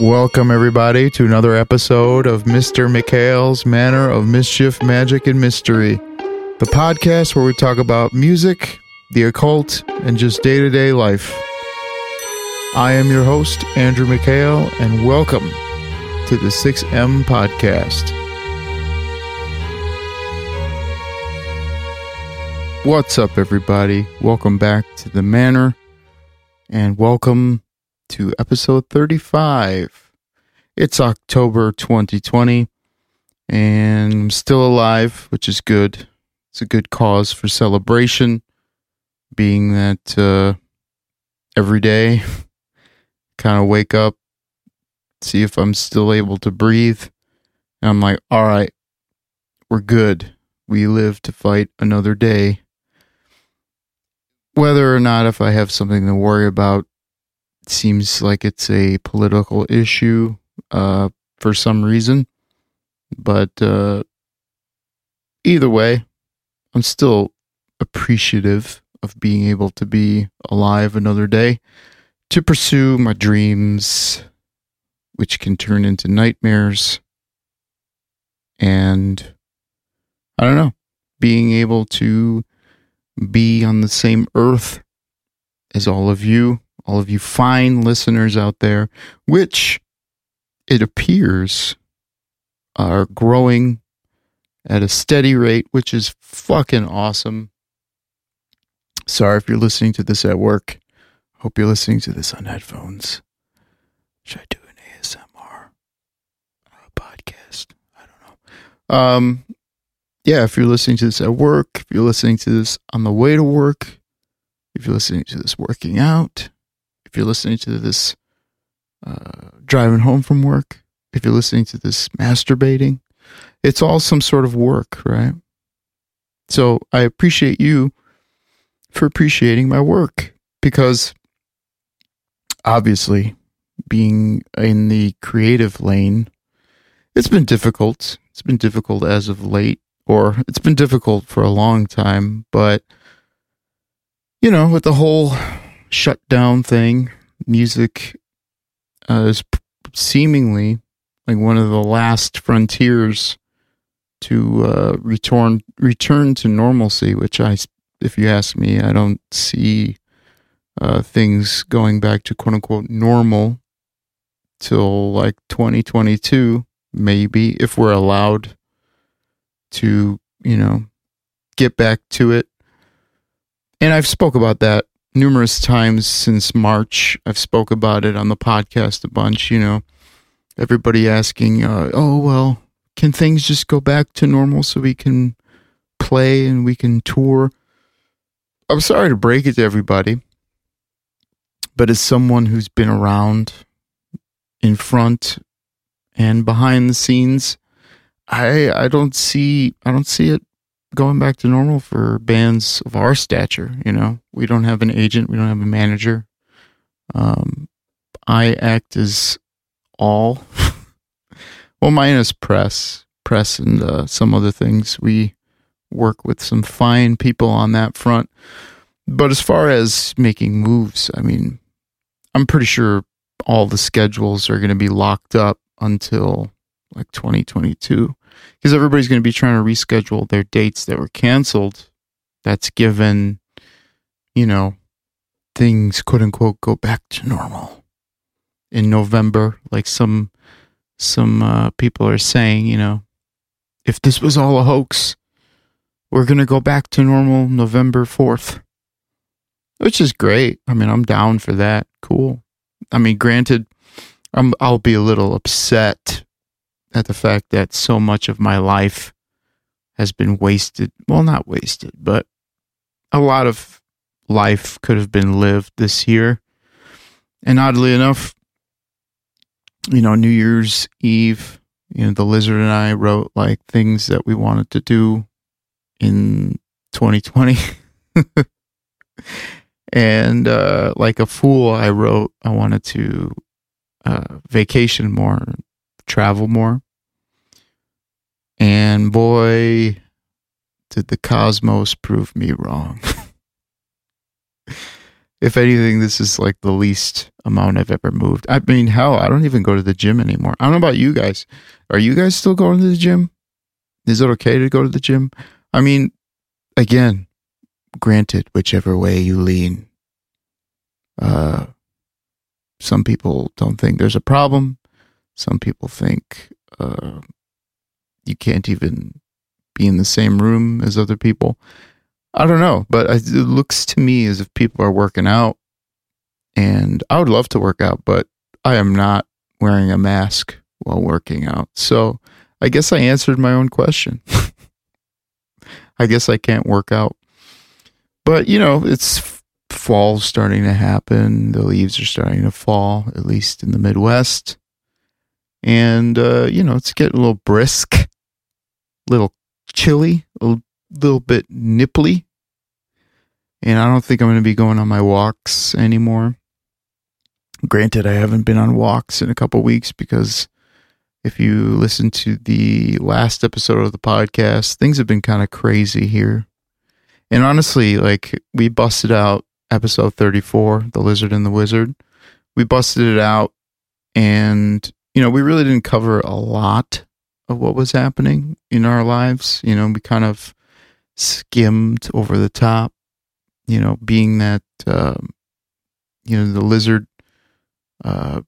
Welcome, everybody, to another episode of Mr. McHale's Manor of Mischief, Magic, and Mystery, the podcast where we talk about music, the occult, and just day to day life. I am your host, Andrew McHale, and welcome to the 6M Podcast. What's up, everybody? Welcome back to the Manor, and welcome to episode 35. It's October 2020, and I'm still alive, which is good. It's a good cause for celebration, being that uh, every day, kind of wake up, see if I'm still able to breathe. And I'm like, all right, we're good. We live to fight another day. Whether or not if I have something to worry about seems like it's a political issue uh, for some reason. But uh, either way, I'm still appreciative of being able to be alive another day to pursue my dreams, which can turn into nightmares. And I don't know, being able to be on the same earth as all of you all of you fine listeners out there, which it appears are growing at a steady rate, which is fucking awesome. Sorry if you're listening to this at work. Hope you're listening to this on headphones. Should I do an ASMR a podcast? I don't know. Um, yeah, if you're listening to this at work, if you're listening to this on the way to work, if you're listening to this working out, if you're listening to this uh, driving home from work, if you're listening to this masturbating, it's all some sort of work, right? So I appreciate you for appreciating my work because obviously being in the creative lane, it's been difficult. It's been difficult as of late, or it's been difficult for a long time, but you know, with the whole shutdown thing, music uh, is p- seemingly like one of the last frontiers to uh, return return to normalcy. Which I, if you ask me, I don't see uh, things going back to quote unquote normal till like 2022, maybe if we're allowed to, you know, get back to it. And I've spoke about that numerous times since March. I've spoke about it on the podcast a bunch, you know. Everybody asking, uh, "Oh, well, can things just go back to normal so we can play and we can tour?" I'm sorry to break it to everybody, but as someone who's been around in front and behind the scenes, I I don't see I don't see it going back to normal for bands of our stature. You know, we don't have an agent, we don't have a manager. Um, I act as all. well, mine is press, press, and uh, some other things. We work with some fine people on that front. But as far as making moves, I mean, I'm pretty sure all the schedules are going to be locked up until like 2022 because everybody's going to be trying to reschedule their dates that were canceled. That's given, you know, things quote unquote go back to normal in November, like some some uh, people are saying. You know, if this was all a hoax, we're going to go back to normal November fourth, which is great. I mean, I'm down for that. Cool. I mean, granted, I'm, I'll be a little upset at the fact that so much of my life has been wasted. Well, not wasted, but a lot of life could have been lived this year. And oddly enough, you know, New Year's Eve, you know, the lizard and I wrote like things that we wanted to do in 2020. and uh, like a fool, I wrote I wanted to uh, vacation more, travel more. And boy, did the cosmos prove me wrong. if anything, this is like the least amount I've ever moved. I mean, hell, I don't even go to the gym anymore. I don't know about you guys. Are you guys still going to the gym? Is it okay to go to the gym? I mean, again, granted, whichever way you lean. Uh, some people don't think there's a problem. Some people think uh, you can't even be in the same room as other people. I don't know, but it looks to me as if people are working out, and I would love to work out, but I am not wearing a mask while working out. So I guess I answered my own question. I guess I can't work out. But, you know, it's fall starting to happen. The leaves are starting to fall, at least in the Midwest. And, uh, you know, it's getting a little brisk, little chilly, a little bit nipply. And I don't think I'm going to be going on my walks anymore. Granted, I haven't been on walks in a couple weeks because if you listen to the last episode of the podcast, things have been kind of crazy here. And honestly, like we busted out episode 34, The Lizard and the Wizard. We busted it out and you know, we really didn't cover a lot of what was happening in our lives. You know, we kind of skimmed over the top, you know, being that, um, you know, the lizard uh,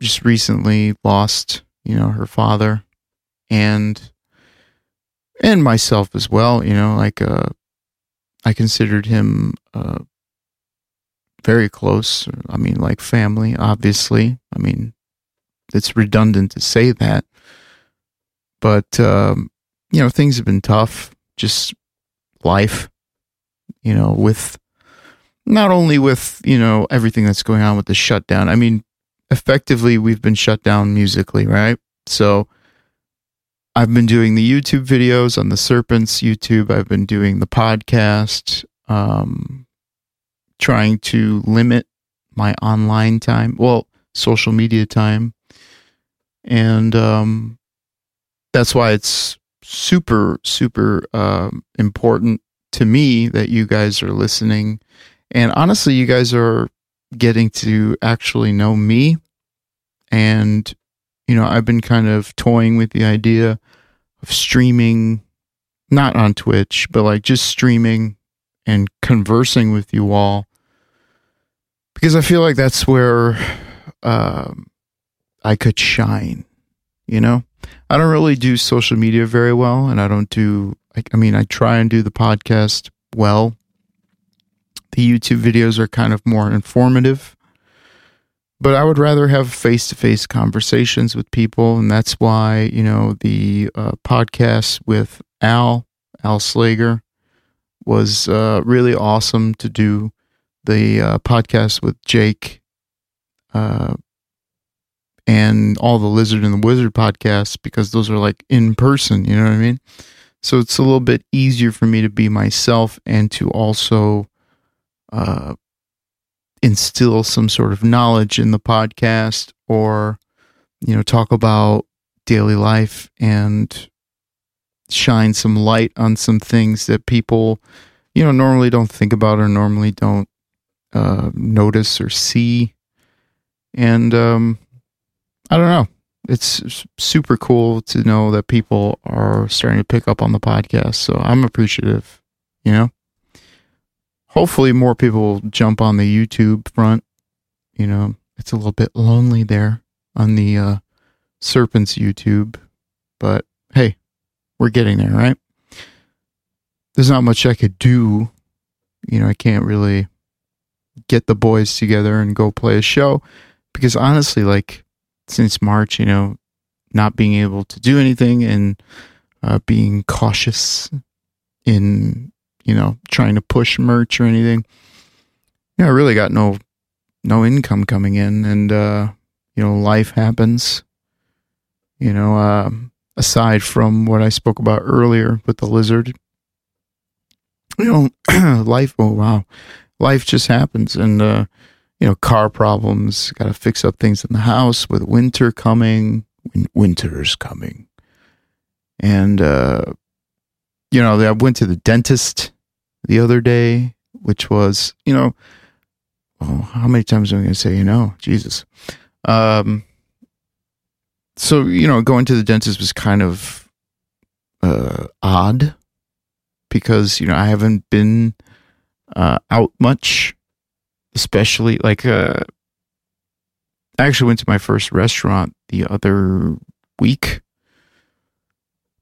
just recently lost, you know, her father and and myself as well, you know, like uh I considered him uh very close. I mean, like family, obviously. I mean, it's redundant to say that. But, um, you know, things have been tough, just life, you know, with not only with, you know, everything that's going on with the shutdown. I mean, effectively, we've been shut down musically, right? So I've been doing the YouTube videos on the Serpents YouTube. I've been doing the podcast, um, trying to limit my online time, well, social media time and um, that's why it's super super um, important to me that you guys are listening. And honestly you guys are getting to actually know me. And you know i've been kind of toying with the idea of streaming not on twitch but like just streaming and conversing with you all. Because i feel like that's where um, I could shine. You know, I don't really do social media very well, and I don't do. I mean, I try and do the podcast well. The YouTube videos are kind of more informative, but I would rather have face to face conversations with people, and that's why you know the uh, podcast with Al Al Slager was uh, really awesome to do. The uh, podcast with Jake uh, and all the Lizard and the Wizard podcasts because those are like in person, you know what I mean? So it's a little bit easier for me to be myself and to also uh, instill some sort of knowledge in the podcast or, you know, talk about daily life and shine some light on some things that people, you know, normally don't think about or normally don't uh, notice or see. And, um, I don't know. It's super cool to know that people are starting to pick up on the podcast. So I'm appreciative, you know. Hopefully more people will jump on the YouTube front. You know, it's a little bit lonely there on the uh, Serpents YouTube, but hey, we're getting there, right? There's not much I could do. You know, I can't really get the boys together and go play a show because honestly, like since March, you know, not being able to do anything and uh, being cautious in, you know, trying to push merch or anything. You know, I really got no no income coming in and uh, you know, life happens. You know, uh, aside from what I spoke about earlier with the lizard. You know, life oh wow. Life just happens and uh you know, car problems, got to fix up things in the house with winter coming. Winter's coming. And, uh, you know, I went to the dentist the other day, which was, you know, how many times am I going to say you know? Jesus. Um, so you know, going to the dentist was kind of uh, odd because you know I haven't been uh, out much, especially like uh, I actually went to my first restaurant the other week,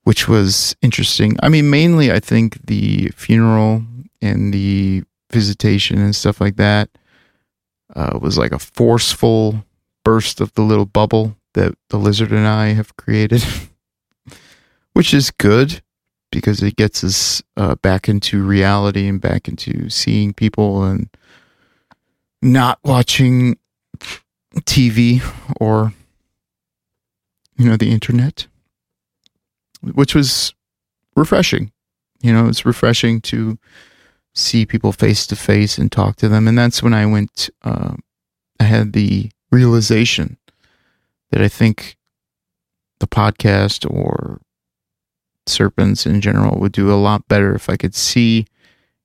which was interesting. I mean, mainly I think the funeral and the visitation and stuff like that uh, was like a forceful burst of the little bubble that the lizard and I have created, which is good because it gets us uh, back into reality and back into seeing people and not watching TV or you know the internet, which was refreshing. You know, it's refreshing to see people face to face and talk to them, and that's when I went. Uh, I had the realization that I think the podcast or serpents in general would do a lot better if I could see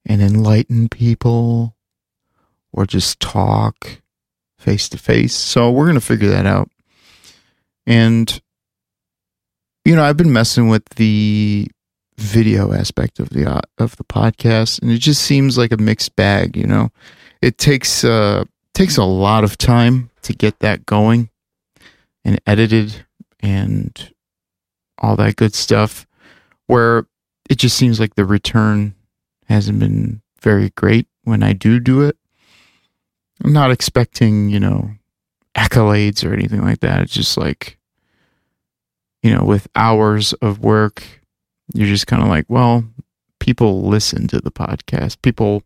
and enlighten people or just talk face to face. So we're going to figure that out. And you know, I've been messing with the video aspect of the uh, of the podcast and it just seems like a mixed bag, you know. It takes uh takes a lot of time to get that going and edited and all that good stuff where it just seems like the return hasn't been very great when I do do it. I'm not expecting, you know, accolades or anything like that. It's just like, you know, with hours of work, you're just kind of like, well, people listen to the podcast. People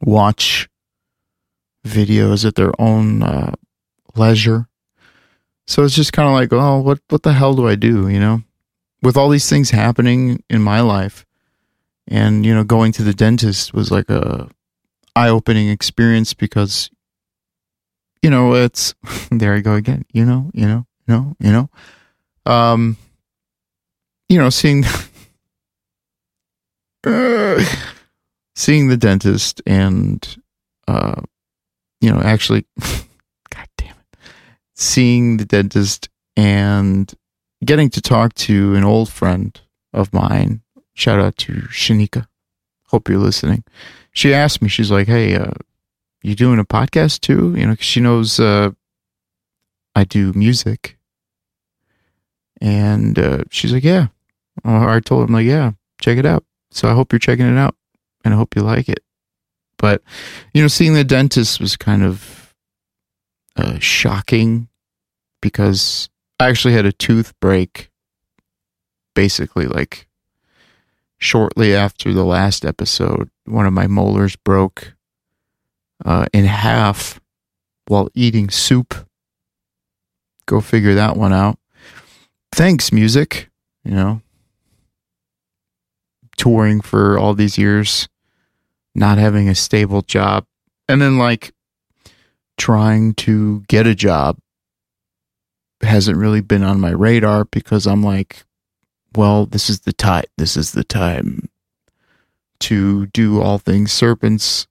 watch videos at their own uh, leisure. So it's just kind of like, oh, what what the hell do I do? You know, with all these things happening in my life, and you know, going to the dentist was like a eye opening experience because, you know, it's there I go again. You know, you know, you know, you know, um, you know, seeing. seeing the dentist and uh, you know actually god damn it seeing the dentist and getting to talk to an old friend of mine. Shout out to Shanika. Hope you're listening. She asked me, she's like, Hey, uh, you doing a podcast too? You know, cause she knows, uh, I do music. And, uh, she's like, yeah. Uh, I told him like, yeah, check it out. So I hope you're checking it out and I hope you like it. But, you know, seeing the dentist was kind of, uh, shocking because I actually had a tooth break basically like shortly after the last episode. One of my molars broke uh, in half while eating soup. Go figure that one out. Thanks, music. You know, touring for all these years, not having a stable job, and then like trying to get a job hasn't really been on my radar because I'm like, well, this is the time. This is the time to do all things serpents,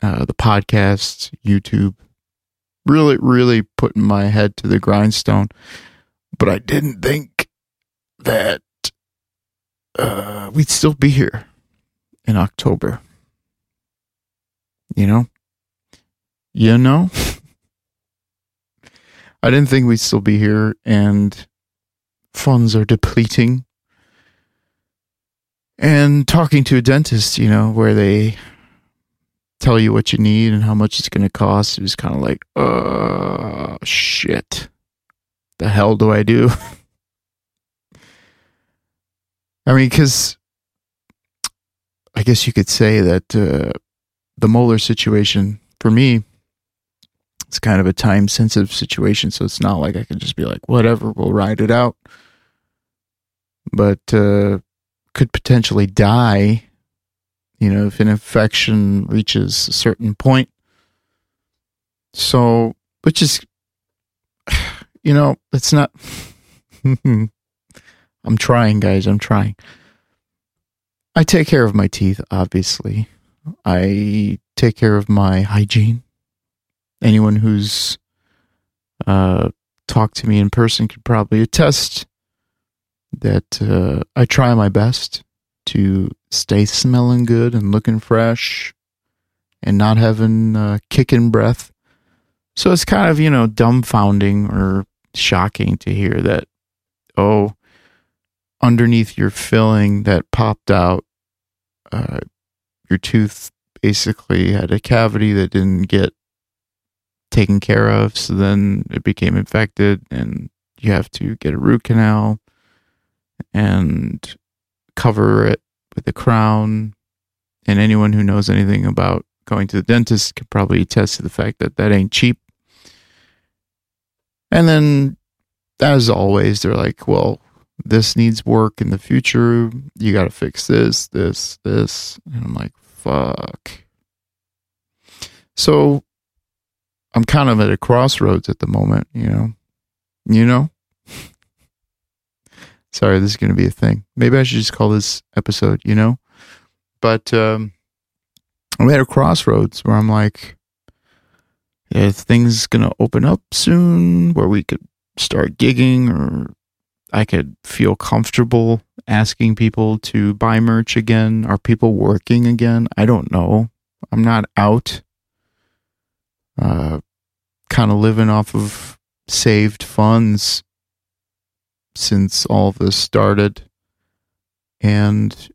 uh, the podcast, YouTube. Really, really putting my head to the grindstone. But I didn't think that uh, we'd still be here in October. You know? You know? I didn't think we'd still be here, and funds are depleting. And talking to a dentist, you know, where they tell you what you need and how much it's going to cost, it was kind of like, oh, shit. The hell do I do? I mean, because I guess you could say that uh, the molar situation for me it's kind of a time sensitive situation. So it's not like I can just be like, whatever, we'll ride it out. But uh, could potentially die, you know, if an infection reaches a certain point. So, which is, you know, it's not. I'm trying, guys. I'm trying. I take care of my teeth, obviously. I take care of my hygiene. Anyone who's uh, talked to me in person could probably attest that uh, I try my best to stay smelling good and looking fresh and not having uh, kicking breath. So it's kind of, you know, dumbfounding or shocking to hear that, oh, underneath your filling that popped out, uh, your tooth basically had a cavity that didn't get taken care of. So then it became infected and you have to get a root canal and cover it with a crown. And anyone who knows anything about going to the dentist could probably attest to the fact that that ain't cheap. And then, as always, they're like, well, this needs work in the future. You got to fix this, this, this. And I'm like, fuck. So I'm kind of at a crossroads at the moment, you know. You know? Sorry, this is going to be a thing. Maybe I should just call this episode, you know? But um, I'm at a crossroads where I'm like, is things going to open up soon where we could start gigging or I could feel comfortable asking people to buy merch again? Are people working again? I don't know. I'm not out. Uh, kind of living off of saved funds since all this started. And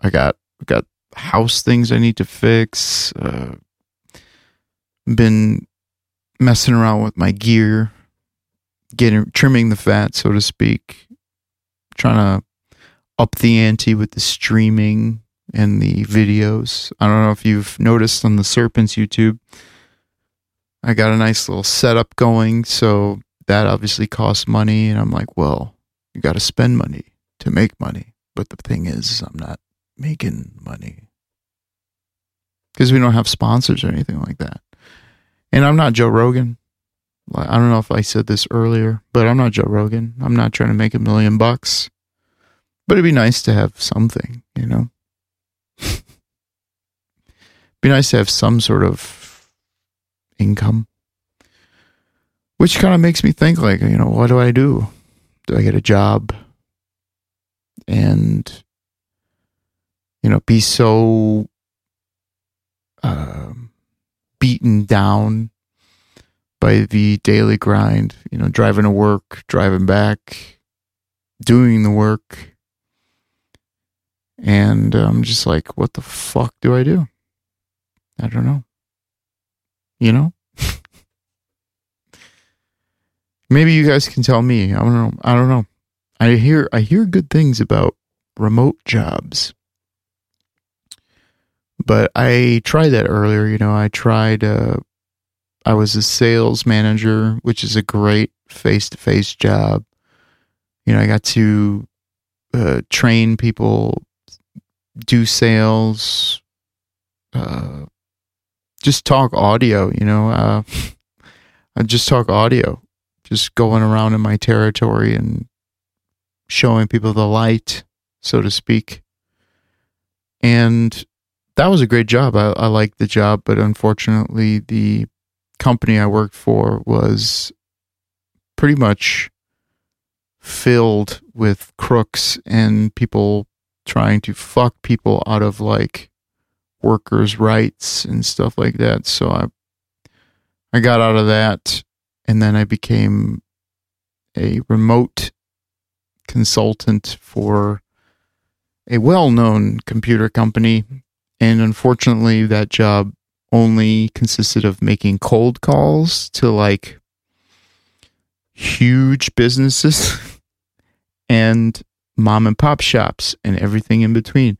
I got got house things I need to fix. Uh, been messing around with my gear, getting trimming the fat, so to speak. Trying to up the ante with the streaming and the videos. I don't know if you've noticed on the Serpents YouTube. I got a nice little setup going, so that obviously costs money. And I'm like, well, you got to spend money to make money. But the thing is, I'm not making money because we don't have sponsors or anything like that. And I'm not Joe Rogan. I don't know if I said this earlier, but I'm not Joe Rogan. I'm not trying to make a million bucks. But it'd be nice to have something, you know? be nice to have some sort of income. Which kind of makes me think like, you know, what do I do? Do I get a job and you know, be so uh, beaten down by the daily grind, you know, driving to work, driving back, doing the work. And I'm just like, what the fuck do I do? I don't know. You know? Maybe you guys can tell me. I don't know. I don't know. I hear I hear good things about remote jobs. But I tried that earlier, you know, I tried uh I was a sales manager, which is a great face-to-face job. You know, I got to uh, train people, do sales, uh, just talk audio, you know, uh, I just talk audio just going around in my territory and showing people the light, so to speak. And that was a great job. I, I liked the job, but unfortunately, the company I worked for was pretty much filled with crooks and people trying to fuck people out of like workers' rights and stuff like that. So I I got out of that and then I became a remote consultant for a well known computer company. And unfortunately, that job only consisted of making cold calls to like huge businesses and mom and pop shops and everything in between.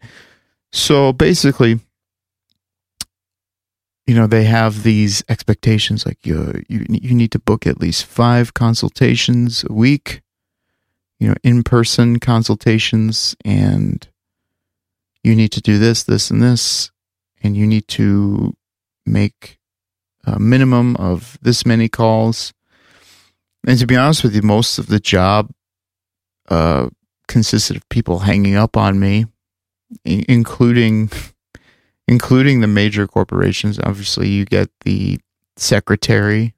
So basically, you know they have these expectations like you you you need to book at least 5 consultations a week you know in-person consultations and you need to do this this and this and you need to make a minimum of this many calls. And to be honest with you most of the job uh, consisted of people hanging up on me including including the major corporations. Obviously, you get the secretary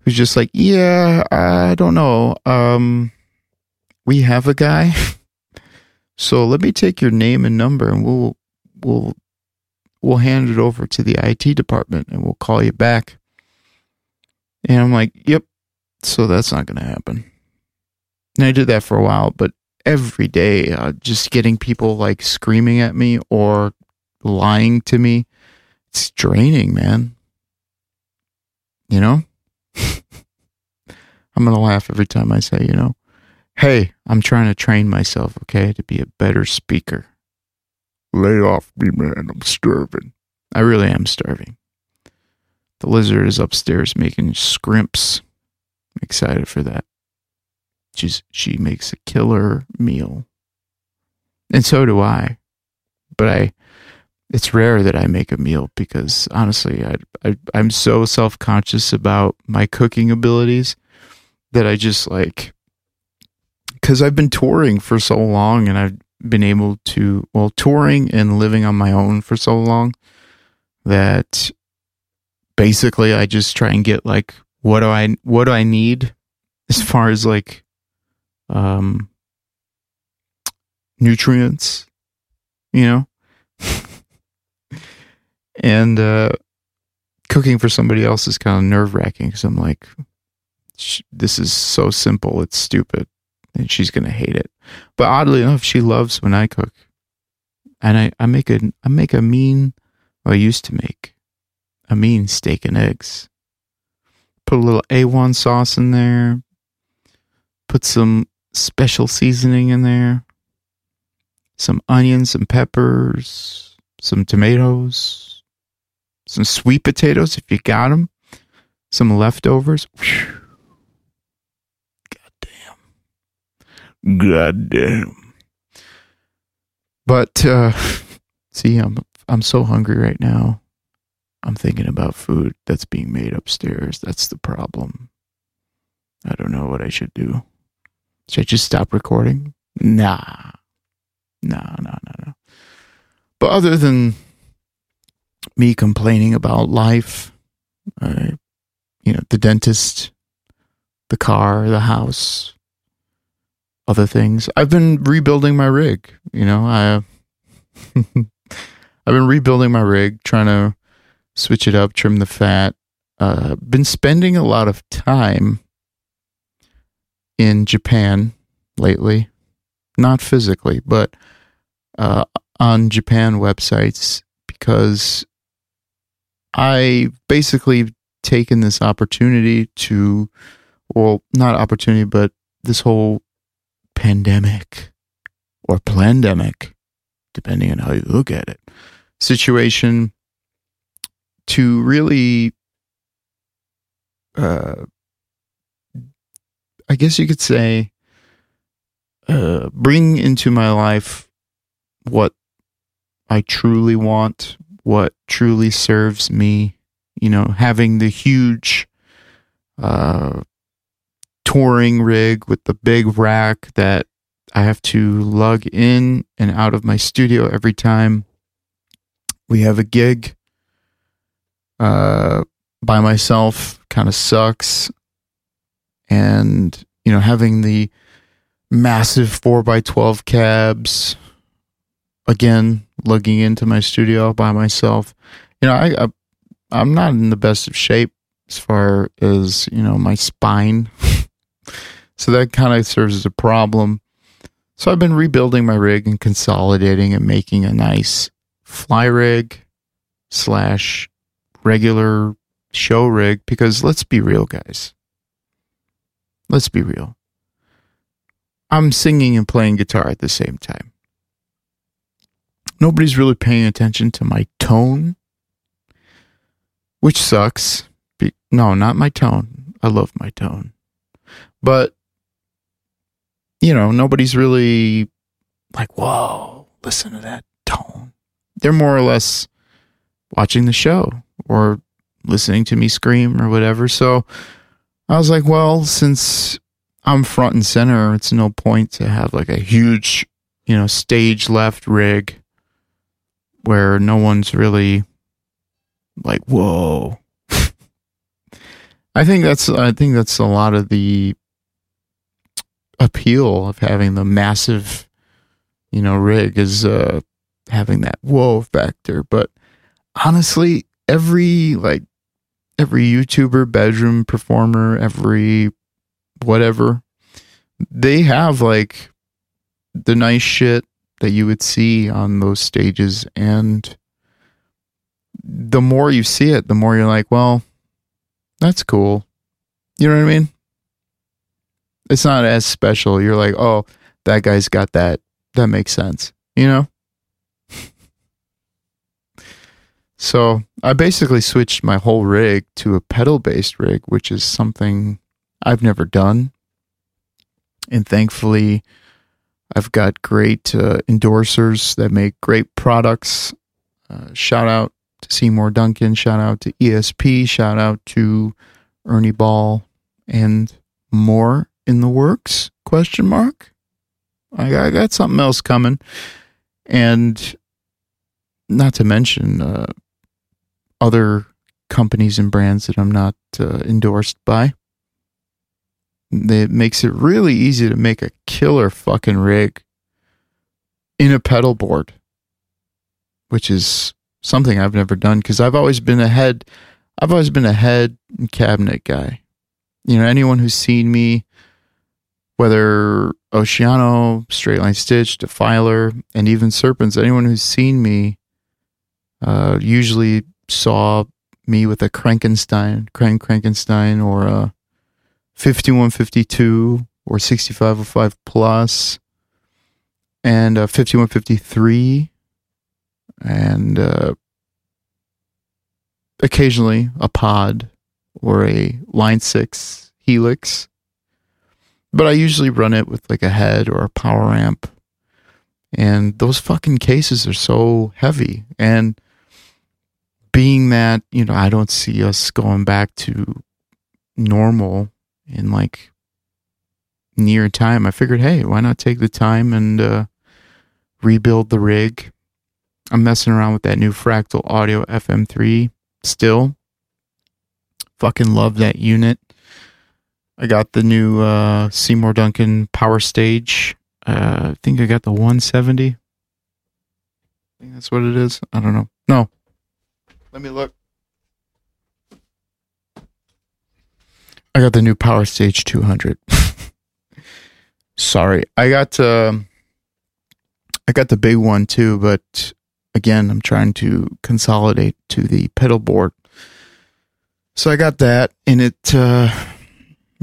who's just like, yeah, I don't know. Um, we have a guy. so let me take your name and number and we'll, we'll, we'll hand it over to the IT department and we'll call you back. And I'm like, yep. So that's not going to happen. And I did that for a while, but every day, uh, just getting people like screaming at me or lying to me, it's draining, man. You know? I'm going to laugh every time I say, you know, hey, I'm trying to train myself, okay, to be a better speaker. Lay off me, man. I'm starving. I really am starving. The lizard is upstairs making scrimps. I'm excited for that. She's she makes a killer meal. And so do I. But I it's rare that I make a meal because honestly, I, I I'm so self-conscious about my cooking abilities that I just like cuz I've been touring for so long and I've been able to well touring and living on my own for so long that basically I just try and get like what do I what do I need as far as like um nutrients, you know? And uh cooking for somebody else is kind of nerve-wracking cuz I'm like this is so simple, it's stupid and she's to hate it. But oddly enough, she loves when I cook. And I, I make a I make a mean I used to make a mean steak and eggs. Put a little A1 sauce in there. Put some special seasoning in there. Some onions, some peppers, some tomatoes, some sweet potatoes if you got them. Some leftovers. Goddamn. Goddamn. But uh see, I'm I'm so hungry right now. I'm thinking about food that's being made upstairs. That's the problem. I don't know what I should do. Should I just stop recording? Nah. Nah, nah, nah, nah. But other than me complaining about life, uh, you know, the dentist, the car, the house, other things, I've been rebuilding my rig. You know, I, I've been rebuilding my rig, trying to switch it up, trim the fat. Uh, been spending a lot of time in Japan lately, not physically, but uh, on Japan websites because I basically taken this opportunity to, well, not opportunity, but this whole pandemic or pandemic, depending on how you look at it, situation to really uh, I guess you could say uh, bring into my life what I truly want, what truly serves me. You know, having the huge uh, touring rig with the big rack that I have to lug in and out of my studio every time we have a gig uh, by myself kind of sucks. And, you know, having the massive 4 by 12 cabs, again, lugging into my studio by myself. You know, I, I I'm not in the best of shape as far as, you know, my spine. so that kind of serves as a problem. So I've been rebuilding my rig and consolidating and making a nice fly rig slash regular show rig because let's be real, guys. Let's be real. I'm singing and playing guitar at the same time. Nobody's really paying attention to my tone, which sucks. No, not my tone. I love my tone. But, you know, nobody's really like, whoa, listen to that tone. They're more or less watching the show or listening to me scream or whatever. So I was like, well, since I'm front and center, it's no point to have like a huge, you know, stage left rig. Where no one's really like, whoa. I think that's I think that's a lot of the appeal of having the massive, you know, rig is uh having that whoa factor. But honestly, every like every YouTuber, bedroom performer, every whatever, they have like the nice shit that you would see on those stages and the more you see it, the more you're like, well, that's cool. You know what I mean? It's not as special. You're like, oh, that guy's got that. That makes sense. You know? so I basically switched my whole rig to a pedal based rig, which is something I've never done. And thankfully, I've got great uh, endorsers that make great products. Uh, shout out to Seymour Duncan. Shout out to ESP. Shout out to Ernie Ball and more in the works? Question mark. I, I got something else coming, and not to mention uh, other companies and brands that I'm not uh, endorsed by. It makes it really easy to make a killer fucking rig in a pedal board, which is something I've never done because I've always been a head. I've always been a head cabinet guy. You know, anyone who's seen me, whether Oceano, Straight Line Stitch, Defiler, and even Serpents, anyone who's seen me uh, usually saw me with a Krankenstein, Krank Krankenstein, or a 5152 or 6505 plus, and a 5153 and uh, occasionally a pod or a line six helix. But I usually run it with like a head or a power amp. And those fucking cases are so heavy. And being that, you know, I don't see us going back to normal in like near time, I figured, hey, why not take the time and uh, rebuild the rig I'm messing around with that new Fractal Audio FM3 still. Fucking love that unit. I got the new uh, Seymour Duncan Power Stage. Uh, I think I got the 170. I think that's what it is. I don't know. No. Let me look. I got the new Power Stage 200. Sorry. I got uh, I got the big one too, but again, I'm trying to consolidate to the pedal board. So I got that, and it uh,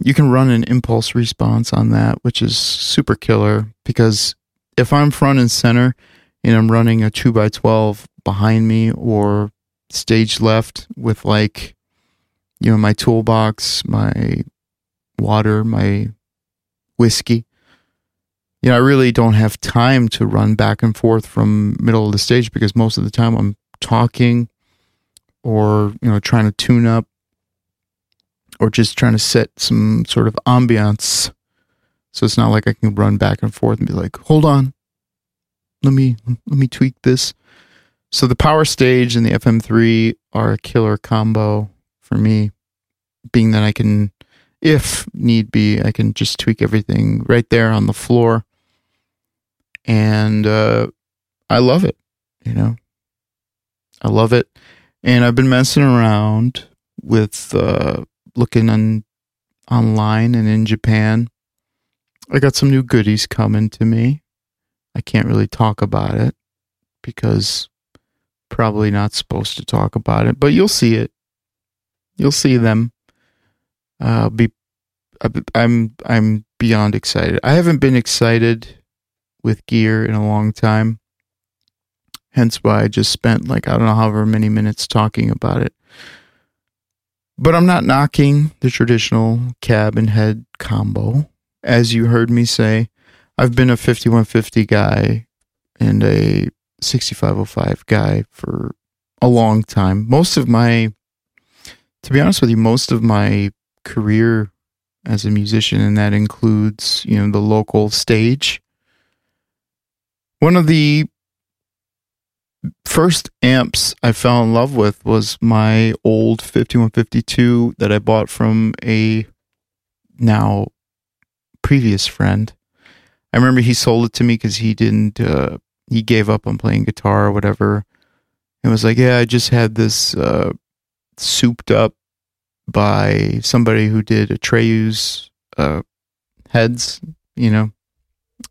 you can run an impulse response on that, which is super killer because if I'm front and center and I'm running a two x twelve behind me or stage left with like you know my toolbox, my water, my whiskey, you know, I really don't have time to run back and forth from middle of the stage because most of the time I'm talking or, you know, trying to tune up or just trying to set some sort of ambiance. So it's not like I can run back and forth and be like, "Hold on. Let me let me tweak this." So the power stage and the FM3 are a killer combo for me, being that I can if need be, I can just tweak everything right there on the floor and uh, I love it. You know, I love it, and I've been messing around with uh, looking on online and in Japan. I got some new goodies coming to me. I can't really talk about it because probably not supposed to talk about it, but you'll see it. You'll see them. Uh, be I'm I'm beyond excited. I haven't been excited with gear in a long time. Hence why I just spent like, I don't know, however many minutes talking about it. But I'm not knocking the traditional cab and head combo. As you heard me say, I've been a 5150 guy and a 6505 guy for a long time. Most of my, to be honest with you, most of my career as a musician, and that includes, you know, the local stage one of the first amps I fell in love with was my old 5152 that I bought from a now previous friend. I remember he sold it to me because he didn't, uh, he gave up on playing guitar or whatever. And was like, yeah, I just had this uh, souped up by somebody who did Atreyu uh, heads, you know.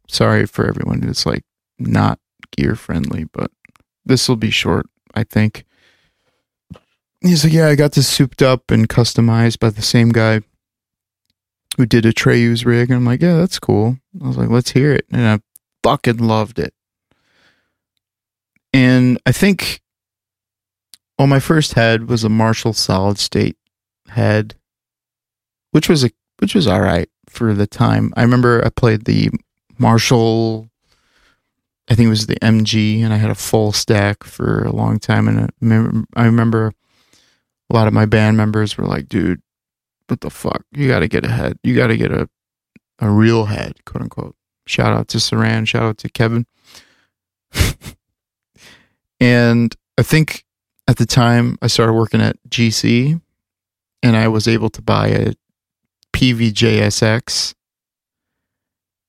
Sorry for everyone who's like not gear friendly, but this will be short, I think. He's like, yeah, I got this souped up and customized by the same guy who did Atreyu's rig. And I'm like, yeah, that's cool. I was like, let's hear it. And I fucking loved it. And I think, well, my first head was a Marshall solid state head, which was a, which was all right for the time. I remember I played the Marshall I think it was the MG, and I had a full stack for a long time. And uh, I remember a lot of my band members were like, "Dude, what the fuck? You got to get a head. You got to get a a real head, quote unquote." Shout out to Saran. Shout out to Kevin. and I think at the time I started working at GC, and I was able to buy a Peavey JSX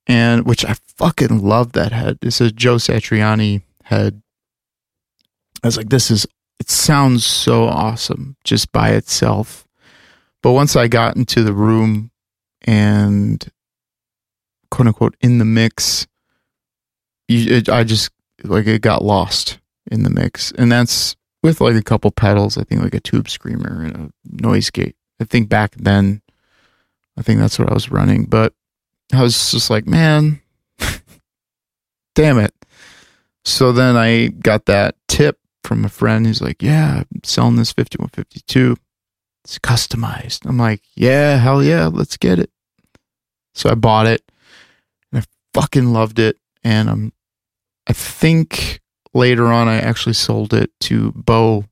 and which I fucking love that head. It's a Joe Satriani head. I was like, this is, it sounds so awesome just by itself. But once I got into the room and quote unquote in the mix, you, it, I just like it got lost in the mix. And that's with like a couple pedals, I think like a tube screamer and a noise gate. I think back then, I think that's what I was running. But I was just like, man, damn it. So then I got that tip from a friend who's like, yeah, I'm selling this 5152. It's customized. I'm like, yeah, hell yeah, let's get it. So I bought it and I fucking loved it. And I'm, I think later on I actually sold it to Bo,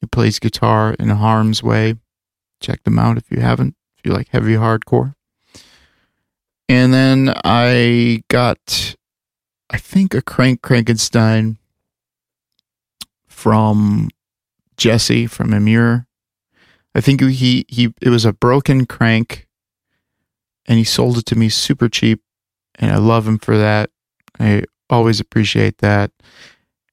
who plays guitar in Harm's Way. Check them out if you haven't, if you like heavy hardcore. And then I got, I think, a Krank Krankenstein from Jesse from Emmure. I think he he it was a broken Krank, and he sold it to me super cheap, and I love him for that. I always appreciate that.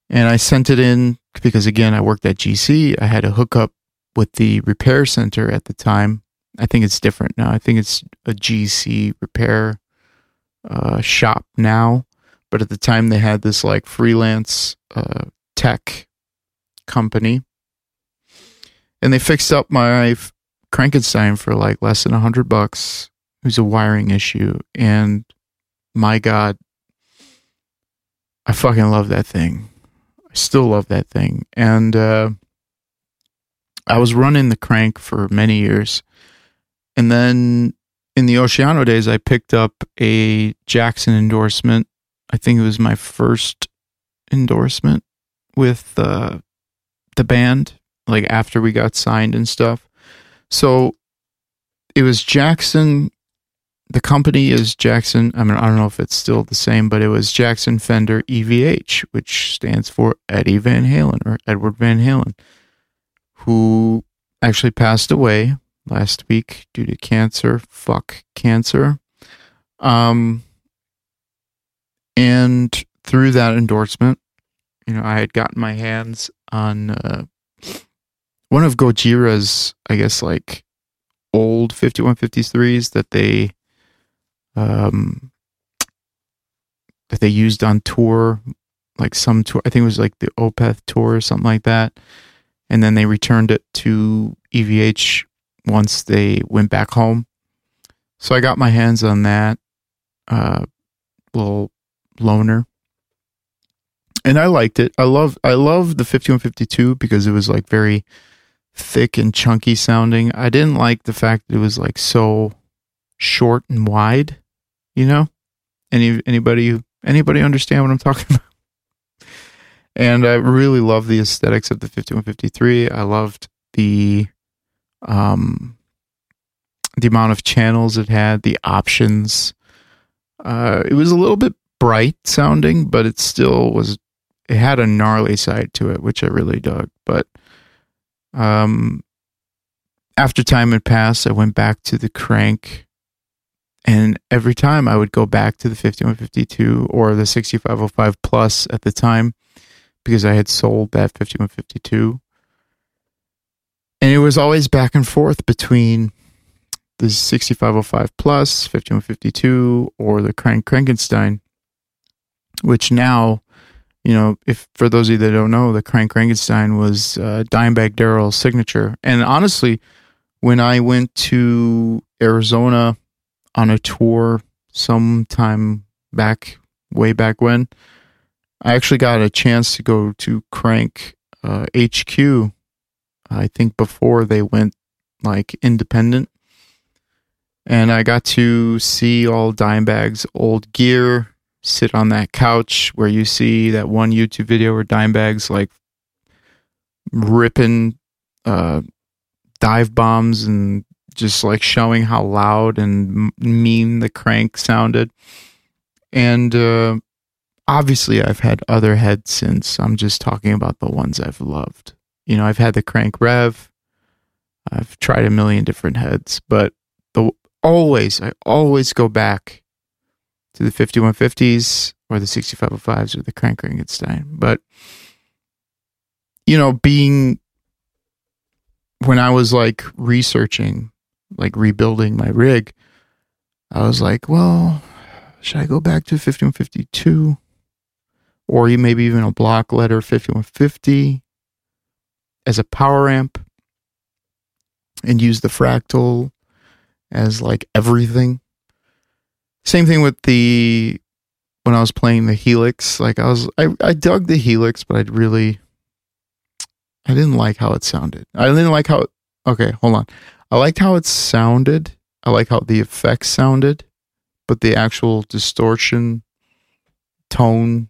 And I sent it in because again I worked at GC. I had a hookup with the repair center at the time, I think it's different now. I think it's a GC repair uh, shop now, but at the time they had this like freelance uh, tech company, and they fixed up my Krankenstein for like less than a hundred bucks. It was a wiring issue, and my God, I fucking love that thing. Still love that thing, and uh, I was running the Krank for many years and then in the Oceano days, I picked up a Jackson endorsement. I think it was my first endorsement with uh, the band, like after we got signed and stuff. So it was Jackson. The company is Jackson. I mean, I don't know if it's still the same, but it was Jackson Fender EVH, which stands for Eddie Van Halen or Edward Van Halen, who actually passed away last week due to cancer. Fuck cancer. Um, and through that endorsement, you know, I had gotten my hands on uh, one of Gojira's, I guess, like old 5153s that they um that they used on tour like some tour i think it was like the opeth tour or something like that and then they returned it to evh once they went back home. So I got my hands on that uh, little loaner, And I liked it. I love I love the 5152 because it was like very thick and chunky sounding. I didn't like the fact that it was like so short and wide, you know? Any anybody anybody understand what I'm talking about? And I really love the aesthetics of the 5153. I loved the um, the amount of channels it had, the options. Uh, it was a little bit bright sounding, but it still was it had a gnarly side to it, which I really dug. But um, after time had passed, I went back to the crank. And every time I would go back to the 5152 or the 6505 plus at the time because I had sold that 5152. And it was always back and forth between the 6505 plus, 5152, or the Krank Krankenstein, which now, you know, if for those of you that don't know, the Krank Krankenstein was uh, Dimebag signature. And honestly, when I went to Arizona on a tour sometime back, way back when, I actually got a chance to go to Krank uh, HQ. I think before they went like independent, and I got to see all Dimebag's old gear. Sit on that couch where you see that one YouTube video where Dimebag's like ripping uh, dive bombs and just like showing how loud and mean the Krank sounded. And uh, obviously, I've had other heads since. I'm just talking about the ones I've loved. You know, I've had the Krank rev. I've tried a million different heads, but the always, I always go back to the 5150s or the 6505s or the Krank Krankenstein. But you know, being when I was like researching, like rebuilding my rig, I was like, well, should I go back to 5152? Or maybe even a block letter 5150 as a power amp and use the fractal as like everything. Same thing with the when I was playing the Helix, like I was I, I dug the Helix, but I'd really I didn't like how it sounded. I didn't like how. Okay, hold on. I liked how it sounded. I like how the effects sounded, but the actual distortion, tone,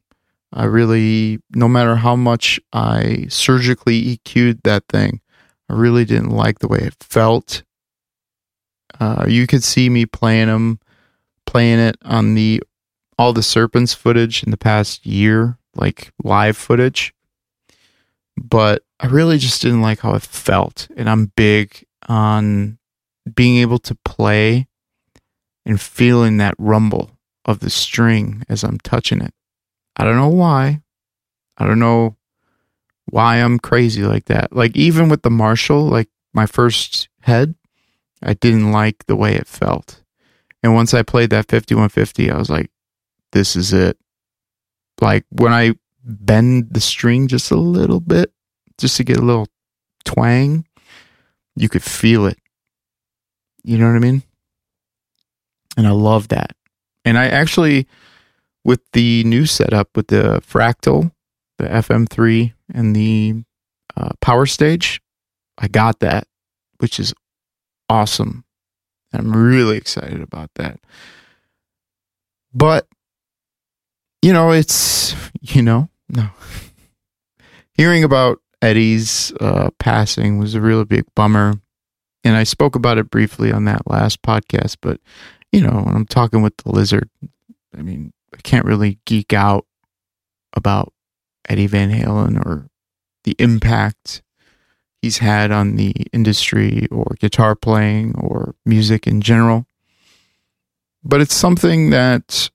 I really, no matter how much I surgically EQ'd that thing, I really didn't like the way it felt. Uh, you could see me playing them, playing it on the all the Serpents footage in the past year, like live footage. But I really just didn't like how it felt. And I'm big on being able to play and feeling that rumble of the string as I'm touching it. I don't know why. I don't know why I'm crazy like that. Like even with the Marshall, like my first head, I didn't like the way it felt. And once I played that 5150, I was like, this is it. Like when I bend the string just a little bit, just to get a little twang, you could feel it. You know what I mean? And I love that. And I actually, with the new setup with the Fractal, the FM3, and the uh, Power Stage, I got that, which is awesome. I'm really excited about that. But, you know, it's, you know, no. Hearing about Eddie's uh, passing was a really big bummer. And I spoke about it briefly on that last podcast, but you know, when I'm talking with the lizard, I mean, I can't really geek out about Eddie Van Halen or the impact he's had on the industry or guitar playing or music in general. But it's something that,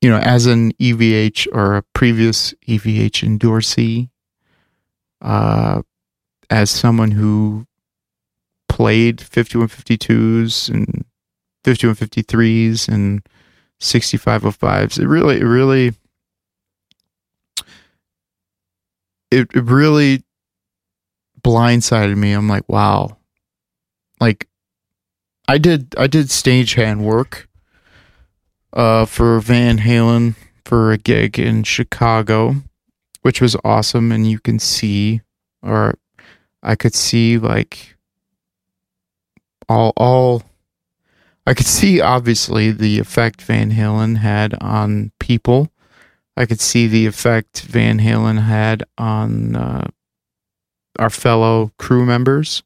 you know, as an EVH or a previous EVH endorsee, uh, as someone who played 5152s and 5153s and 6505s, it really, it really, it, it really blindsided me. I'm like, wow, like I did, I did stagehand work, uh, for Van Halen for a gig in Chicago which was awesome. And you can see, or I could see like all, all, I could see obviously the effect Van Halen had on people. I could see the effect Van Halen had on uh, our fellow crew members.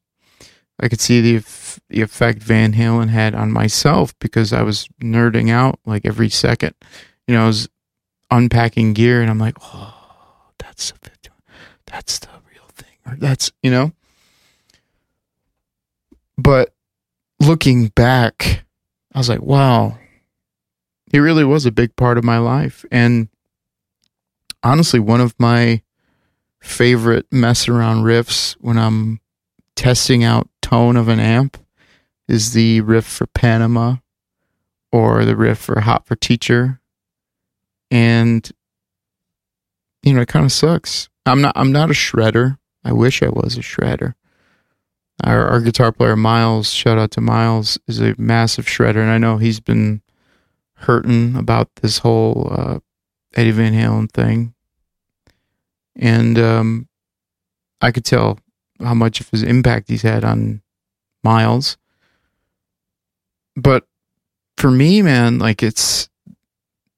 I could see the the effect Van Halen had on myself because I was nerding out like every second. You know, I was unpacking gear and I'm like, oh, that's that's the real thing, or that's you know. But looking back, I was like, wow, he really was a big part of my life, and honestly, one of my favorite mess around riffs when I'm testing out tone of an amp is the riff for Panama or the riff for Hot for Teacher. And you know, it kind of sucks. I'm not I'm not a shredder. I wish I was a shredder. Our, our guitar player Miles, shout out to Miles, is a massive shredder, and I know he's been hurting about this whole uh, Eddie Van Halen thing and um, I could tell how much of his impact he's had on Miles. But for me, man, like it's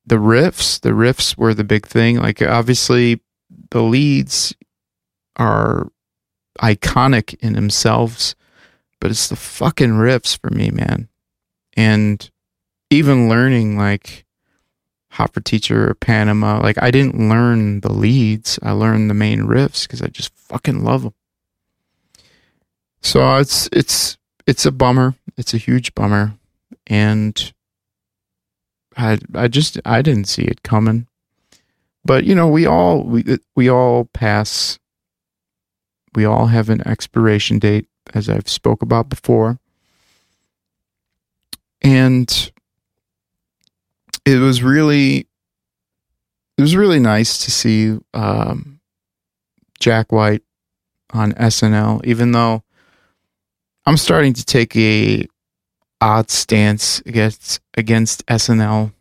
the riffs. The riffs were the big thing. Like obviously, the leads are iconic in themselves, but it's the fucking riffs for me, man. And even learning like Hot for Teacher or Panama. Like I didn't learn the leads. I learned the main riffs because I just fucking love them. So it's it's it's a bummer. It's a huge bummer, and I I just I didn't see it coming. But you know we all we we all pass. We all have an expiration date, as I've spoke about before, and it was really it was really nice to see um, Jack White on SNL, even though I'm starting to take a odd stance against against SNL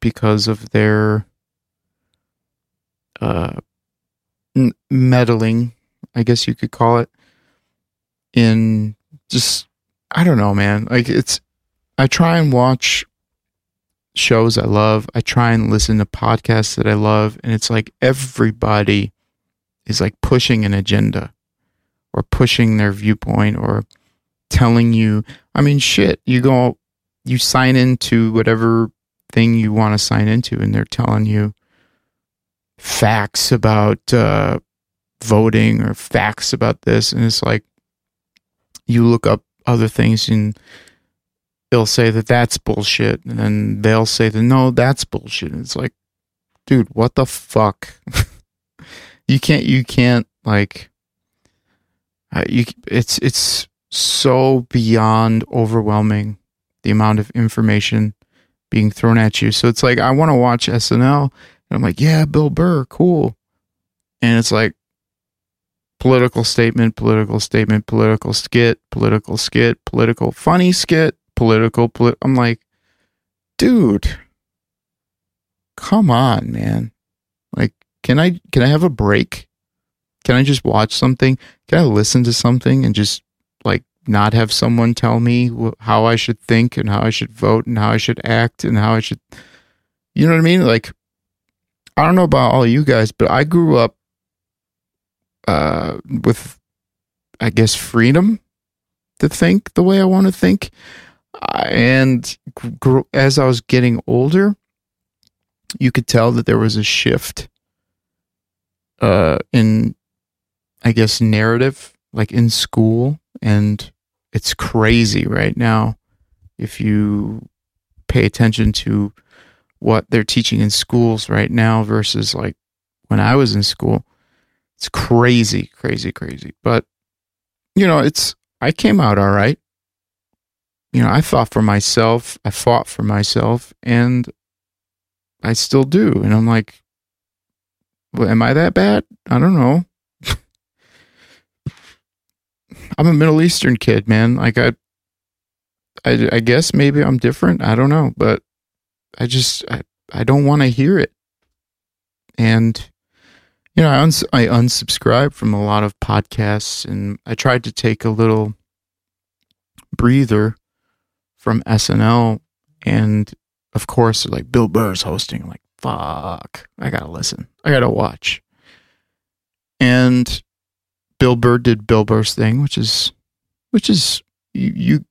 because of their uh, meddling, I guess you could call it, in just I don't know, man. Like it's I try and watch shows I love. I try and listen to podcasts that I love. And it's like everybody is like pushing an agenda or pushing their viewpoint or telling you. I mean, shit, you go, you sign into whatever thing you want to sign into, and they're telling you facts about uh, voting or facts about this. And it's like you look up other things and they'll say that that's bullshit, and then they'll say that no, that's bullshit. And it's like, dude, what the fuck? you can't, you can't like, uh, you. It's it's so beyond overwhelming the amount of information being thrown at you. So it's like I want to watch SNL, and I'm like, yeah, Bill Burr, cool, and it's like political statement, political statement, political skit, political skit, political funny skit, political. Polit- I'm like, dude, come on, man. Like, can I can I have a break? Can I just watch something? Can I listen to something and just like not have someone tell me how I should think and how I should vote and how I should act and how I should, you know what I mean? Like, I don't know about all you guys, but I grew up uh, with, I guess, freedom to think the way I want to think and gr- as I was getting older, you could tell that there was a shift uh, in, I guess, narrative, like in school. And it's crazy right now if you pay attention to what they're teaching in schools right now versus like when I was in school. It's crazy, crazy, crazy. But, you know, it's, I came out all right you know, I thought for myself, I fought for myself, and I still do. And I'm like, well, am I that bad? I don't know. I'm a Middle Eastern kid, man. Like I, I, I guess maybe I'm different. I don't know, but I just I, I don't want to hear it. And you know, I, uns- I unsubscribed from a lot of podcasts, and I tried to take a little breather from SNL, and of course, like Bill Burr's hosting. like, fuck, I gotta listen, I gotta watch. And Bill Burr did Bill Burr's thing, which is, which is you, you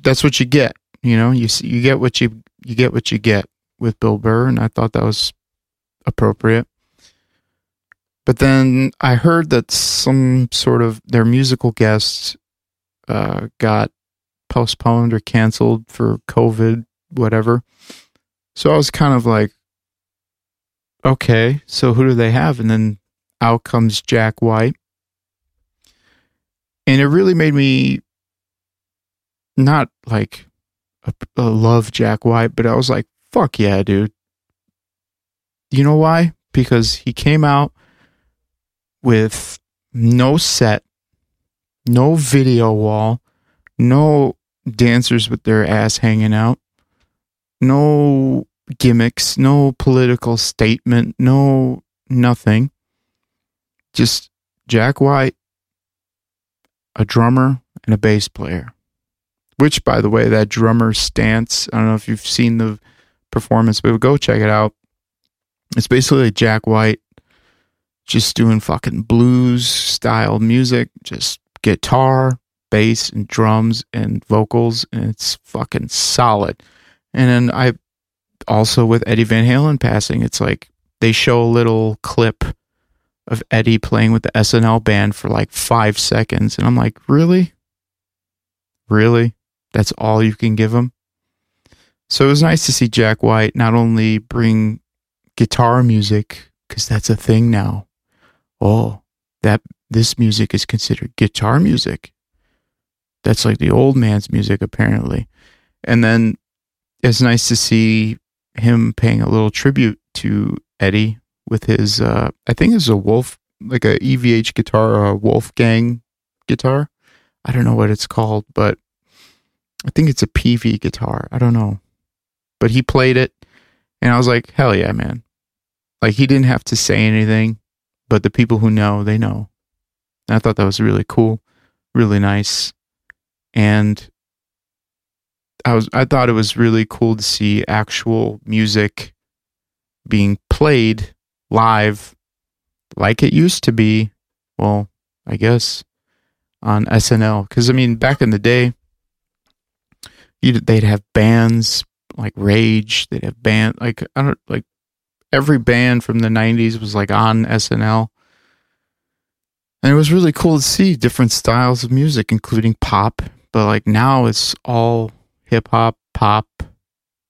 that's what you get. You know, you see, you get what you you get what you get with Bill Burr, and I thought that was appropriate. But then I heard that some sort of their musical guests uh, got postponed or canceled for COVID, whatever. So I was kind of like, okay, so who do they have? And then out comes Jack White. And it really made me not like a, a love Jack White, but I was like, fuck yeah, dude. You know why? Because he came out with no set, no video wall, no dancers with their ass hanging out, no gimmicks, no political statement, no nothing. Just Jack White, a drummer, and a bass player. Which, by the way, that drummer stance, I don't know if you've seen the performance, but go check it out. It's basically like Jack White just doing fucking blues style music, just guitar, bass, and drums and vocals, and it's fucking solid. And then I also with Eddie Van Halen passing, it's like they show a little clip of Eddie playing with the SNL band for like five seconds. And I'm like, really? Really? That's all you can give him? So it was nice to see Jack White not only bring guitar music, because that's a thing now. Oh, that this music is considered guitar music. That's like the old man's music, apparently. And then it's nice to see him paying a little tribute to Eddie with his uh I think it's a Wolf like a EVH guitar, a Wolfgang guitar. I don't know what it's called, but I think it's a Peavey guitar. I don't know. But he played it and I was like, "Hell yeah, man." Like he didn't have to say anything, but the people who know, they know. And I thought that was really cool, really nice. And I was I thought it was really cool to see actual music being played live like it used to be. Well, I guess on SNL because I mean back in the day, they'd have bands like Rage. They'd have band like I don't like every band from the '90s was like on SNL. And it was really cool to see different styles of music, including pop. But like now it's all hip hop, pop,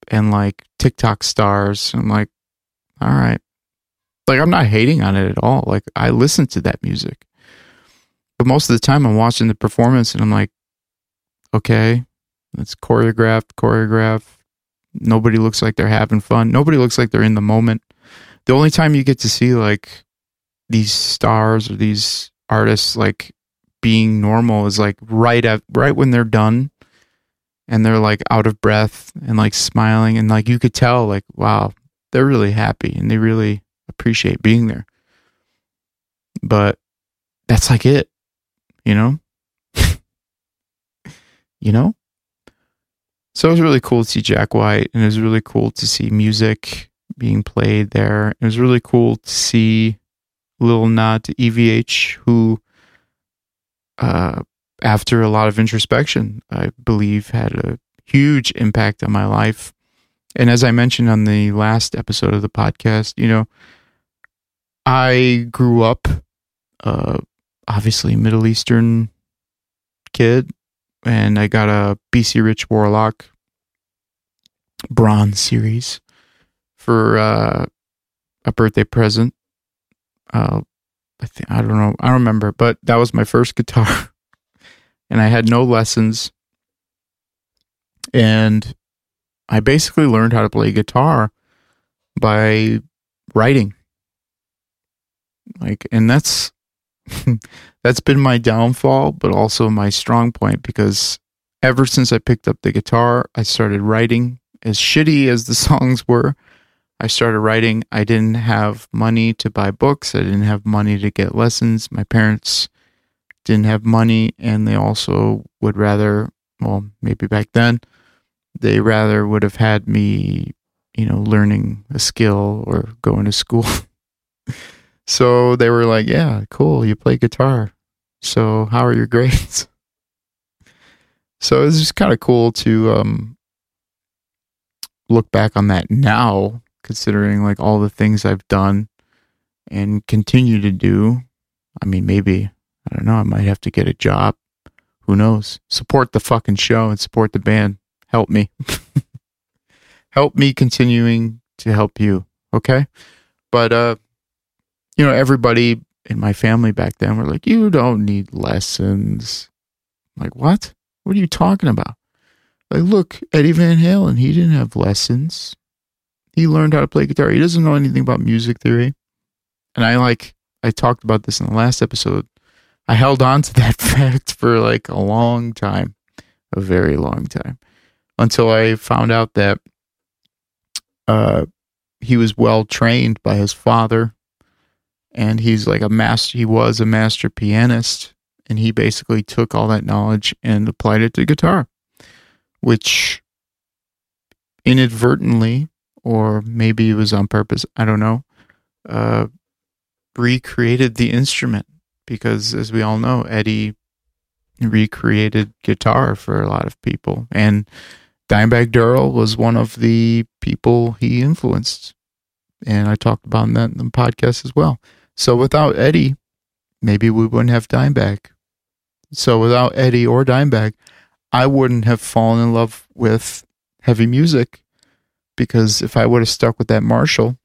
and like TikTok stars. I'm like, all right. Like, I'm not hating on it at all. Like, I listen to that music. But most of the time, I'm watching the performance and I'm like, okay, it's choreographed, choreographed. Nobody looks like they're having fun. Nobody looks like they're in the moment. The only time you get to see like these stars or these artists like being normal is like right at right when they're done and they're like out of breath and like smiling and like you could tell like wow they're really happy and they really appreciate being there. But that's like it you know? You know? So it was really cool to see jack white and it was really cool to see music being played there. It was really cool to see little nod to evh who uh after a lot of introspection, I believe had a huge impact on my life. And as I mentioned on the last episode of the podcast, you know, I grew up, uh, obviously Middle Eastern kid, and I got a BC Rich Warlock bronze series for uh, a birthday present. Uh, I think I don't know, I don't remember, but that was my first guitar. and I had no lessons. And I basically learned how to play guitar by writing. Like, and that's that's been my downfall, but also my strong point because ever since I picked up the guitar, I started writing. As shitty as the songs were, I started writing. I didn't have money to buy books. I didn't have money to get lessons. My parents didn't have money and they also would rather well maybe back then they rather would have had me you know learning a skill or going to school so they were like yeah cool you play guitar so how are your grades so it's just kind of cool to um look back on that now considering like all the things I've done and continue to do. I mean, maybe, I don't know, I might have to get a job. Who knows? Support the fucking show and support the band. Help me. help me continuing to help you. Okay. But, uh, you know, everybody in my family back then were like, you don't need lessons. I'm like, what? What are you talking about? Like, look, Eddie Van Halen, he didn't have lessons. He learned how to play guitar. He doesn't know anything about music theory. And I like, I talked about this in the last episode. I held on to that fact for like a long time, a very long time, until I found out that uh, he was well trained by his father, and he's like a master. He was a master pianist, and he basically took all that knowledge and applied it to guitar, which inadvertently, or maybe it was on purpose, I don't know, uh, recreated the instrument because, as we all know, Eddie recreated guitar for a lot of people. And Dimebag Darrell was one of the people he influenced. And I talked about that in the podcast as well. So without Eddie, maybe we wouldn't have Dimebag. So without Eddie or Dimebag, I wouldn't have fallen in love with heavy music because if I would have stuck with that Marshall,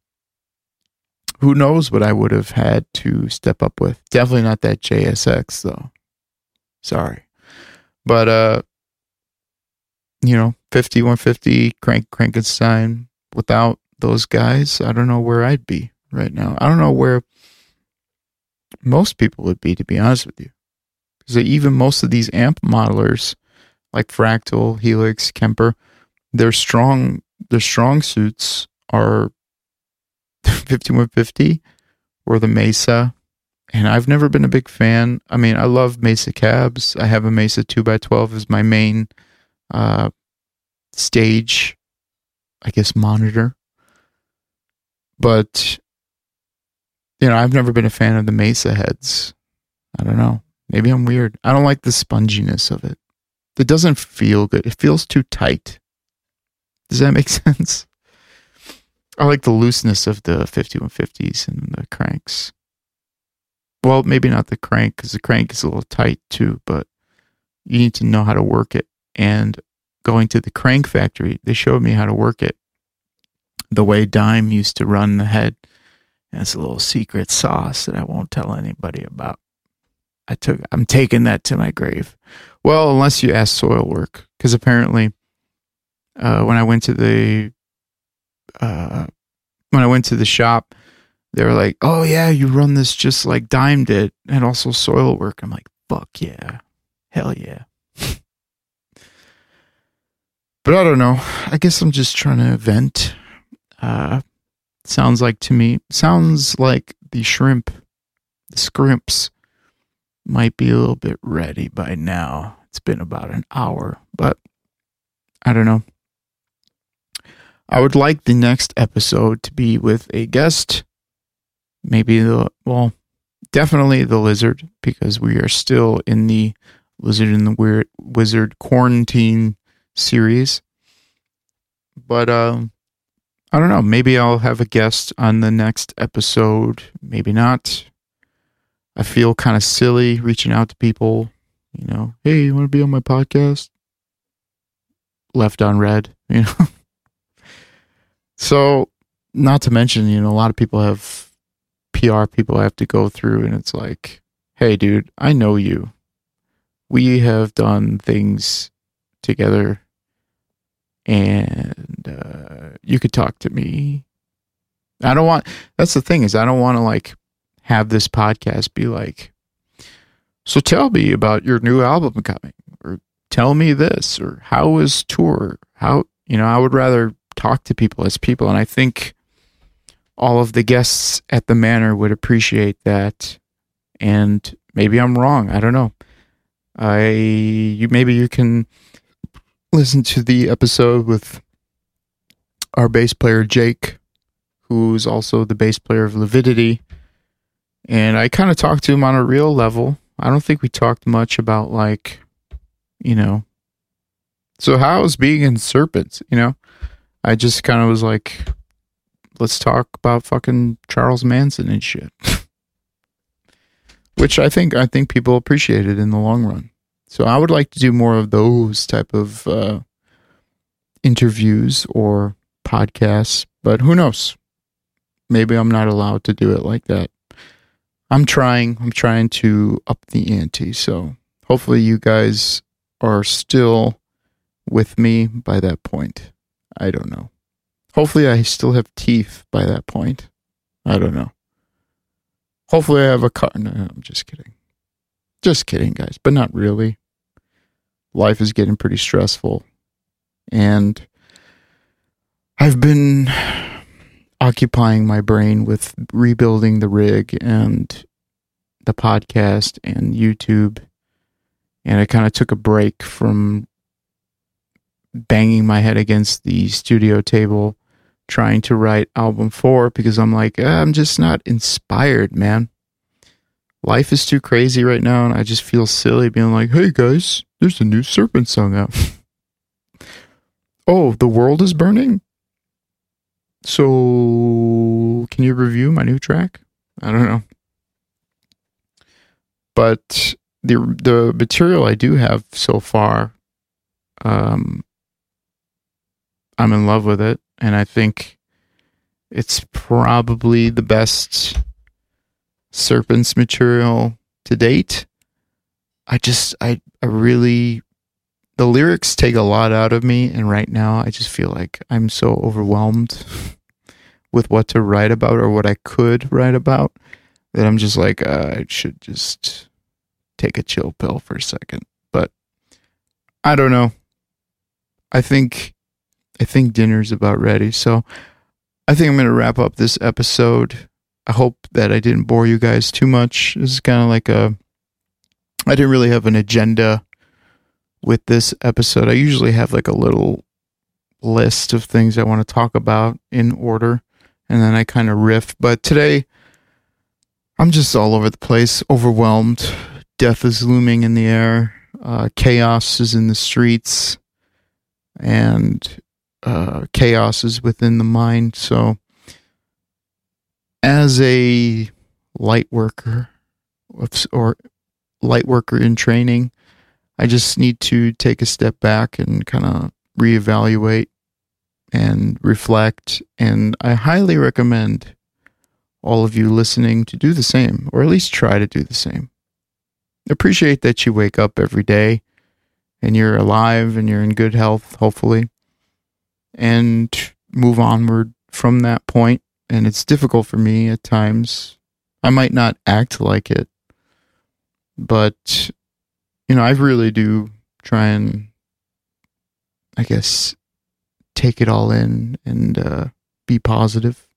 who knows what I would have had to step up with. Definitely not that JSX though. Sorry. But uh you know, 5150 Krank Krankenstein without those guys, I don't know where I'd be right now. I don't know where most people would be to be honest with you. Because even most of these amp modelers like Fractal, Helix, Kemper, their strong their strong suits are 5150 or the Mesa. And I've never been a big fan. I mean, I love Mesa cabs. I have a Mesa 2x12 as my main uh, stage, I guess, monitor. But, you know, I've never been a fan of the Mesa heads. I don't know. Maybe I'm weird. I don't like the sponginess of it. It doesn't feel good. It feels too tight. Does that make sense? I like the looseness of the 5150s and the Kranks. Well, maybe not the Krank because the Krank is a little tight too, but you need to know how to work it. And going to the Krank factory, they showed me how to work it the way Dime used to run the head. It's a little secret sauce that I won't tell anybody about. I took, I'm taking that to my grave. Well, unless you ask Soilwork, because apparently, uh, when I went to the uh, when I went to the shop, they were like, "Oh yeah, you run this just like Dime did, and also Soilwork." I'm like, "Fuck yeah, hell yeah." but I don't know. I guess I'm just trying to vent. Uh, sounds like to me, sounds like the shrimp, the scrimps, might be a little bit ready by now. It's been about an hour, but I don't know. I would like the next episode to be with a guest. Maybe the, well, definitely the lizard, because we are still in the Lizard and the Weird Wizard quarantine series. But um, I don't know. Maybe I'll have a guest on the next episode. Maybe not. I feel kind of silly reaching out to people. You know, hey, you want to be on my podcast? Left on red. You know. So, not to mention, you know, a lot of people have PR people have to go through, and it's like, hey, dude, I know you. We have done things together, and uh, you could talk to me. I don't want, that's the thing, is I don't want to like have this podcast be like, so tell me about your new album coming, or tell me this, or how was tour? How, you know, I would rather talk to people as people. And I think all of the guests at the manor would appreciate that. And maybe I'm wrong. I don't know. I you maybe you can listen to the episode with our bass player Jake, who's also the bass player of Lividity. And I kind of talked to him on a real level. I don't think we talked much about like, you know, so how's being in Serpents, you know? I just kind of was like, let's talk about fucking Charles Manson and shit. Which I think I think people appreciated in the long run. So I would like to do more of those type of uh, interviews or podcasts, but who knows? Maybe I'm not allowed to do it like that. I'm trying. I'm trying to up the ante. So hopefully you guys are still with me by that point. I don't know. Hopefully I still have teeth by that point. I don't know. Hopefully I have a car. No, I'm just kidding. Just kidding, guys, but not really. Life is getting pretty stressful. And I've been occupying my brain with rebuilding the rig and the podcast and YouTube. And I kind of took a break from banging my head against the studio table trying to write album four because I'm like, ah, I'm just not inspired, man. Life is too crazy right now, and I just feel silly being like, hey guys, there's a new Serpent song out. oh, the world is burning? So, can you review my new track? I don't know. But the the material I do have so far, um, I'm in love with it, and I think it's probably the best Serpents material to date. I just I I really the lyrics take a lot out of me and right now I just feel like I'm so overwhelmed with what to write about or what I could write about that I'm just like uh, I should just take a chill pill for a second. But I don't know. I think I think dinner's about ready. So I think I'm going to wrap up this episode. I hope that I didn't bore you guys too much. This is kind of like a I didn't really have an agenda with this episode. I usually have like a little list of things I want to talk about in order and then I kind of riff, but today I'm just all over the place, overwhelmed. Death is looming in the air. Uh, chaos is in the streets, and uh, chaos is within the mind. So, as a light worker or light worker in training, I just need to take a step back and kind of reevaluate and reflect. And I highly recommend all of you listening to do the same, or at least try to do the same. Appreciate that you wake up every day and you're alive and you're in good health, hopefully and move onward from that point. And it's difficult for me at times. I might not act like it, but, you know, I really do try and, I guess, take it all in and uh, be positive.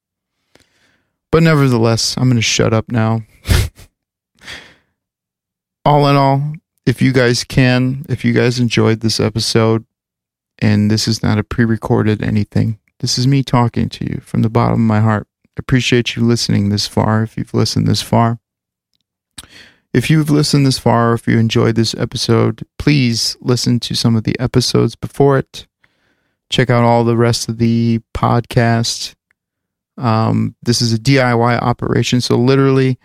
But nevertheless, I'm going to shut up now. all in all, if you guys can, if you guys enjoyed this episode, and this is not a pre recorded anything. This is me talking to you from the bottom of my heart. Appreciate you listening this far if you've listened this far. If you've listened this far, if you enjoyed this episode, please listen to some of the episodes before it. Check out all the rest of the podcast. Um, this is a DIY operation, so literally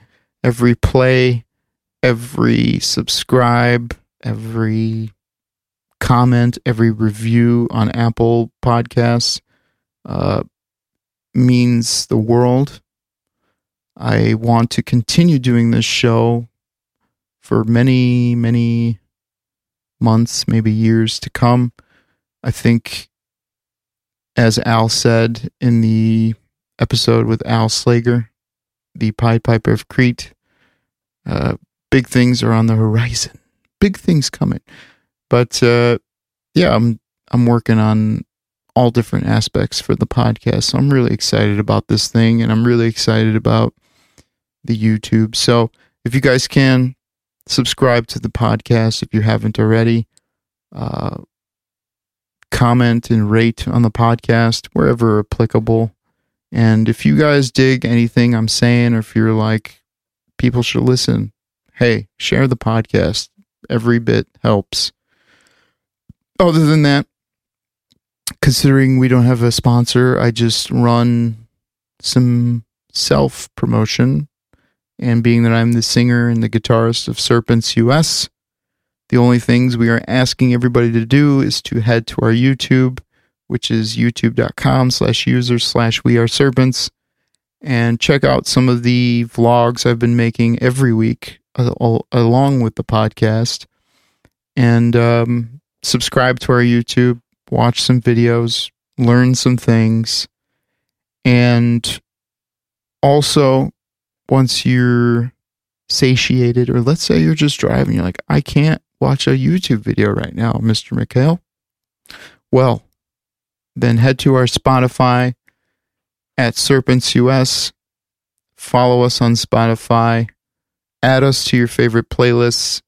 every play, every subscribe, every comment, every review on Apple Podcasts uh, means the world. I want to continue doing this show for many, many months, maybe years to come. I think, as Al said in the episode with Al Slager, the Pied Piper of Crete, uh, big things are on the horizon. Big things coming. But uh, yeah, I'm I'm working on all different aspects for the podcast. So I'm really excited about this thing, and I'm really excited about the YouTube. So if you guys can subscribe to the podcast if you haven't already, uh, comment and rate on the podcast wherever applicable. And if you guys dig anything I'm saying, or if you're like, people should listen, hey, share the podcast. Every bit helps other than that, considering we don't have a sponsor, I just run some self promotion. And being that I'm the singer and the guitarist of Serpents US, the only things we are asking everybody to do is to head to our YouTube, which is youtube.com slash user slash we are serpents, and check out some of the vlogs I've been making every week along with the podcast. And um, subscribe to our YouTube, watch some videos, learn some things. And also, once you're satiated, or let's say you're just driving, you're like, I can't watch a YouTube video right now, Mr. McHale. Well, then head to our Spotify at Serpents US. Follow us on Spotify. Add us to your favorite playlists,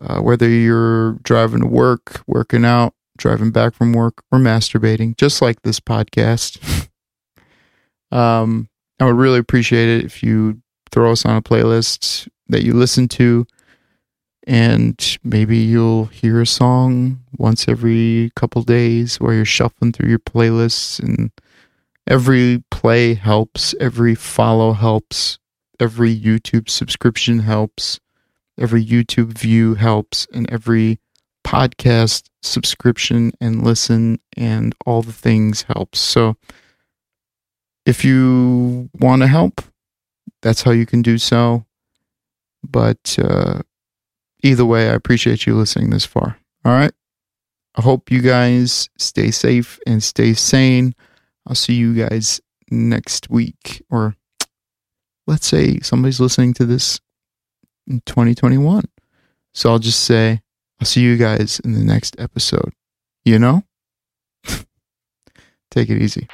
uh, whether you're driving to work, working out, driving back from work, or masturbating, just like this podcast. um, I would really appreciate it if you throw us on a playlist that you listen to, and maybe you'll hear a song once every couple days while you're shuffling through your playlists. And every play helps, every follow helps, every YouTube subscription helps, every YouTube view helps, and every podcast subscription and listen and all the things helps. So if you want to help, that's how you can do so. But uh, either way, I appreciate you listening this far. All right. I hope you guys stay safe and stay sane. I'll see you guys next week. Or let's say somebody's listening to this in 2021. So I'll just say, I'll see you guys in the next episode. You know? Take it easy.